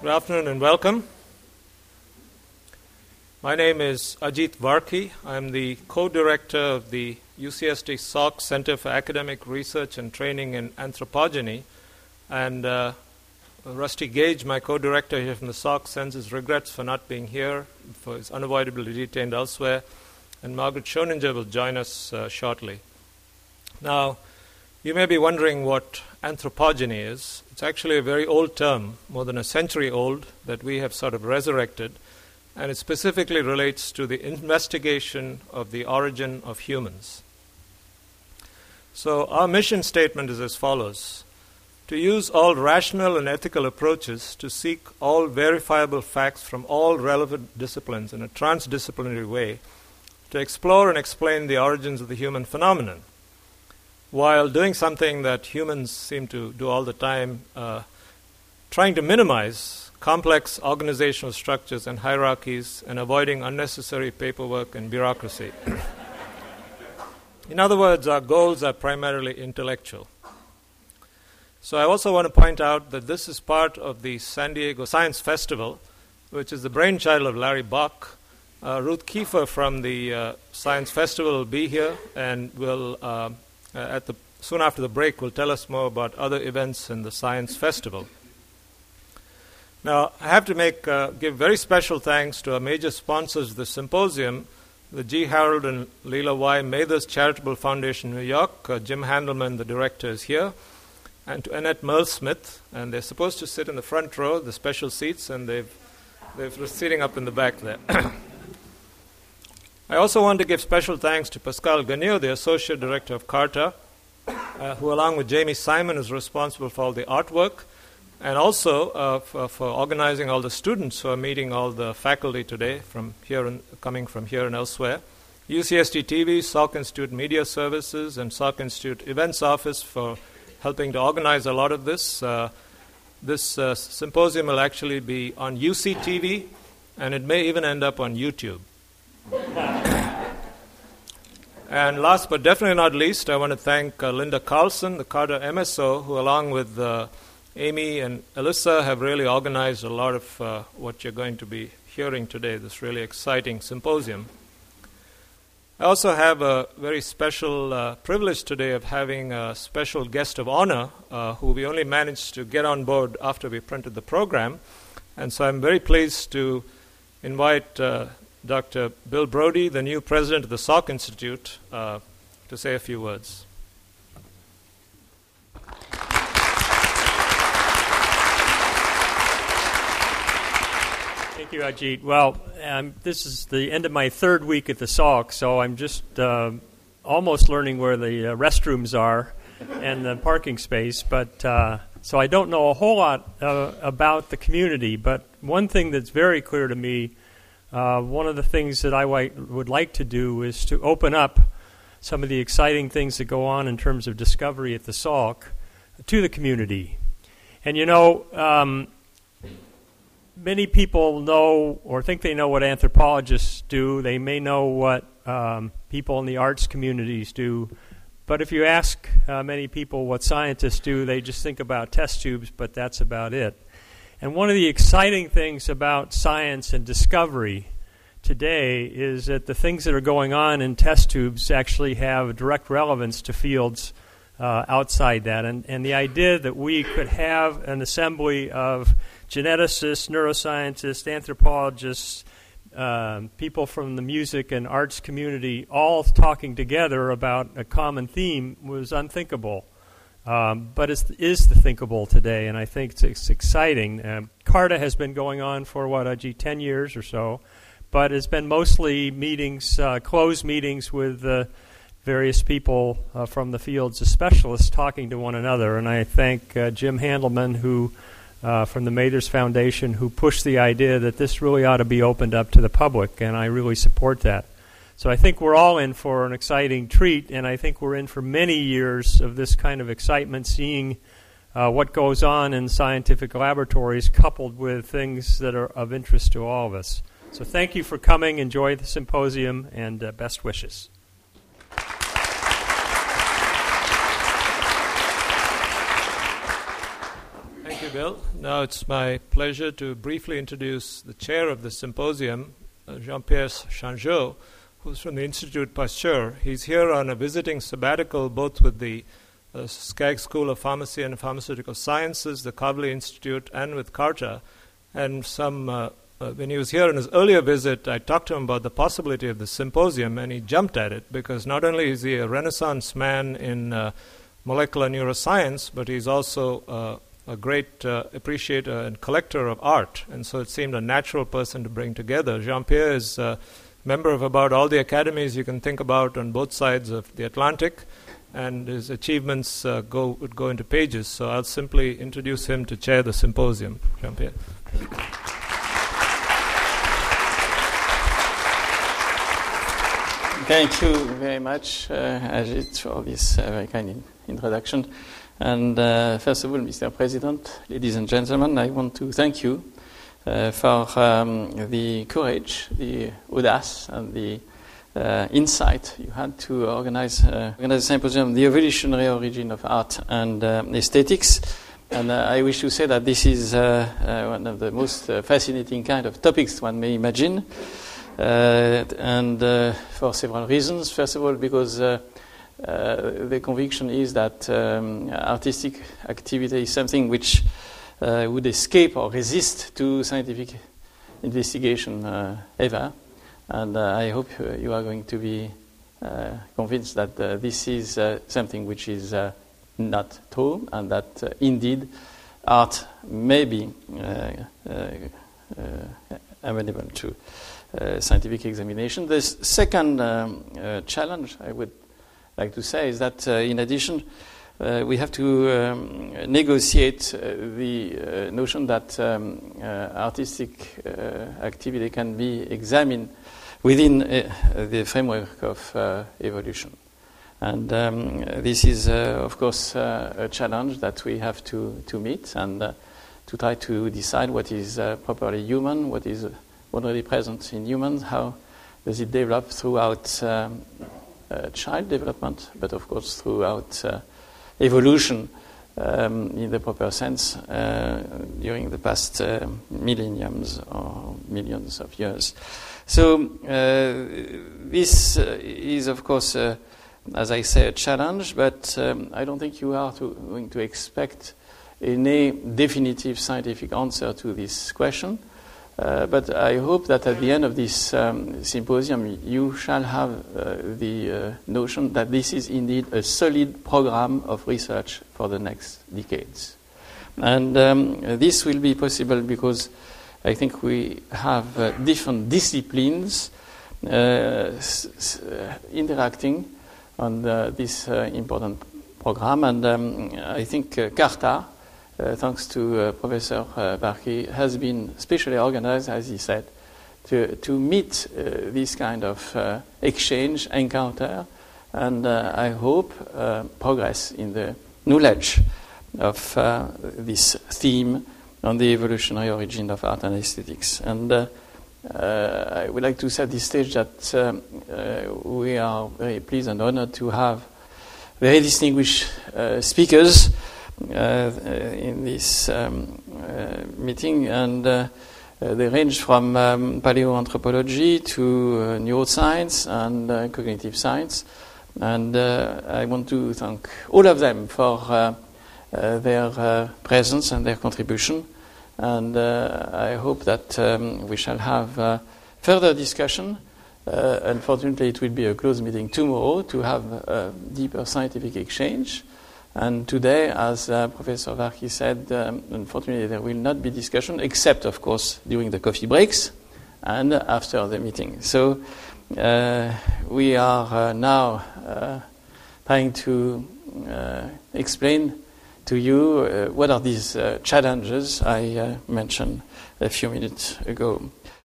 Good afternoon and welcome. My name is Ajit Varki. I'm the co director of the UCSD Salk Center for Academic Research and Training in Anthropogeny. And uh, Rusty Gage, my co director here from the Salk, sends his regrets for not being here, for his unavoidably detained elsewhere. And Margaret Schoeninger will join us uh, shortly. Now, you may be wondering what anthropogeny is. It's actually a very old term, more than a century old, that we have sort of resurrected and it specifically relates to the investigation of the origin of humans. So, our mission statement is as follows to use all rational and ethical approaches to seek all verifiable facts from all relevant disciplines in a transdisciplinary way to explore and explain the origins of the human phenomenon while doing something that humans seem to do all the time, uh, trying to minimize complex organizational structures and hierarchies, and avoiding unnecessary paperwork and bureaucracy. In other words, our goals are primarily intellectual. So I also want to point out that this is part of the San Diego Science Festival, which is the brainchild of Larry Bock. Uh, Ruth Kiefer from the uh, Science Festival will be here and will, uh, at the, soon after the break, will tell us more about other events in the Science Festival. Now, I have to make uh, give very special thanks to our major sponsors of the symposium, the G. Harold and Leila Y. Mathers Charitable Foundation, New York. Uh, Jim Handelman, the director, is here, and to Annette Merle-Smith. And they're supposed to sit in the front row, the special seats, and they've they're sitting up in the back there. I also want to give special thanks to Pascal Gagneux, the associate director of CARTA, uh, who, along with Jamie Simon, is responsible for all the artwork and also uh, for, for, organizing all the students who are meeting all the faculty today from here and coming from here and elsewhere. UCSD TV, Salk Institute Media Services, and Salk Institute Events Office for helping to organize a lot of this. Uh, this uh, symposium will actually be on UCTV, and it may even end up on YouTube. And last but definitely not least, I want to thank uh, Linda Carlson, the CARTA MSO, who, along with uh, Amy and Alyssa have really organized a lot of uh, what you're going to be hearing today, this really exciting symposium. I also have a very special uh, privilege today of having a special guest of honor uh, who we only managed to get on board after we printed the program. And so I'm very pleased to invite uh, Dr. Bill Brody, the new president of the Salk Institute, uh, to say a few words. Thank you, Ajit. Well, um, this is the end of my third week at the Salk, so I'm just uh, almost learning where the uh, restrooms are and the parking space. But uh, so I don't know a whole lot uh, about the community. But one thing that's very clear to me, uh, one of the things that I would like to do is to open up some of the exciting things that go on in terms of discovery at the Salk to the community. And you know. Um, many people know or think they know what anthropologists do. They may know what um, people in the arts communities do. But if you ask uh, many people what scientists do, they just think about test tubes, but that's about it. And one of the exciting things about science and discovery today is that the things that are going on in test tubes actually have direct relevance to fields uh, outside that. And, and the idea that we could have an assembly of geneticists, neuroscientists, anthropologists, um, people from the music and arts community all talking together about a common theme was unthinkable. Um, but it is the thinkable today, and I think it's, it's exciting. Um, CARTA has been going on for, what, Ajit, 10 years or so, but it's been mostly meetings, uh, closed meetings with uh, various people uh, from the fields of specialists talking to one another. And I thank uh, Jim Handelman, who uh, from the Mathers Foundation who pushed the idea that this really ought to be opened up to the public, and I really support that. So I think we're all in for an exciting treat, and I think we're in for many years of this kind of excitement, seeing uh, what goes on in scientific laboratories coupled with things that are of interest to all of us. So thank you for coming. Enjoy the symposium, and uh, best wishes. Thank you, Bill. Now it's my pleasure to briefly introduce the chair of the symposium, uh, Jean Pierre Changeux, who's from the Institute Pasteur. He's here on a visiting sabbatical both with the uh, Skaggs School of Pharmacy and Pharmaceutical Sciences, the Kavli Institute, and with CARTA. And some, uh, uh, when he was here on his earlier visit, I talked to him about the possibility of the symposium, and he jumped at it because not only is he a Renaissance man in uh, molecular neuroscience, but he's also uh, a great uh, appreciator and collector of art, and so it seemed a natural person to bring together. Jean Pierre is a member of about all the academies you can think about on both sides of the Atlantic, and his achievements uh, go, would go into pages. So I'll simply introduce him to chair the symposium. Jean Pierre. Thank you very much, uh, Ajit, for this uh, very kind in- introduction. And uh, first of all, Mr. President, ladies and gentlemen, I want to thank you uh, for um, the courage, the audace, and the uh, insight you had to organize, uh, organize a symposium, The Evolutionary Origin of Art and uh, Aesthetics. And uh, I wish to say that this is uh, one of the most fascinating kind of topics one may imagine. And for several reasons. First of all, because the conviction is that um, artistic activity is something which would escape or resist to scientific investigation uh, ever. And uh, I hope uh, you are going to be uh, convinced that uh, this is uh, something which is uh, not true and that uh, indeed art may be uh, uh, uh, amenable to uh, scientific examination. The second um, uh, challenge I would like to say is that, uh, in addition, uh, we have to um, negotiate uh, the uh, notion that um, uh, artistic uh, activity can be examined within uh, the framework of evolution. And um, this is, of course, a challenge that we have to, to meet and to try to decide what is properly human, what is already present in humans, how does it develop throughout um, child development, but of course throughout evolution um, in the proper sense uh, during the past uh, millenniums or millions of years. So uh, this uh, is, of course, uh, as I say, a challenge, but um, I don't think you are to, going to expect any definitive scientific answer to this question. Uh, but I hope that at the end of this um, symposium, you shall have uh, the uh, notion that this is indeed a solid program of research for the next decades. And um, this will be possible because I think we have uh, different disciplines uh, s- uh, interacting on the, this important program. And um, I think CARTA, uh, thanks to uh, Professor uh, Varki, has been specially organized, as he said, to, to meet uh, this kind of uh, exchange, encounter, and uh, I hope uh, progress in the knowledge of this theme on the evolutionary origin of art and aesthetics. And I would like to set the stage that um, we are very pleased and honored to have very distinguished speakers in this um, uh, meeting, and uh, uh, they range from um, paleoanthropology to uh, neuroscience and uh, cognitive science. And uh, I want to thank all of them for uh, uh, their uh, presence and their contribution. And uh, I hope that um, we shall have uh, further discussion. Uh, unfortunately, it will be a closed meeting tomorrow to have a deeper scientific exchange. And today, as uh, Professor Varki said, um, unfortunately, there will not be discussion, except, of course, during the coffee breaks and after the meeting. So uh, we are uh, now uh, trying to uh, explain to you uh, what are these challenges I mentioned a few minutes ago.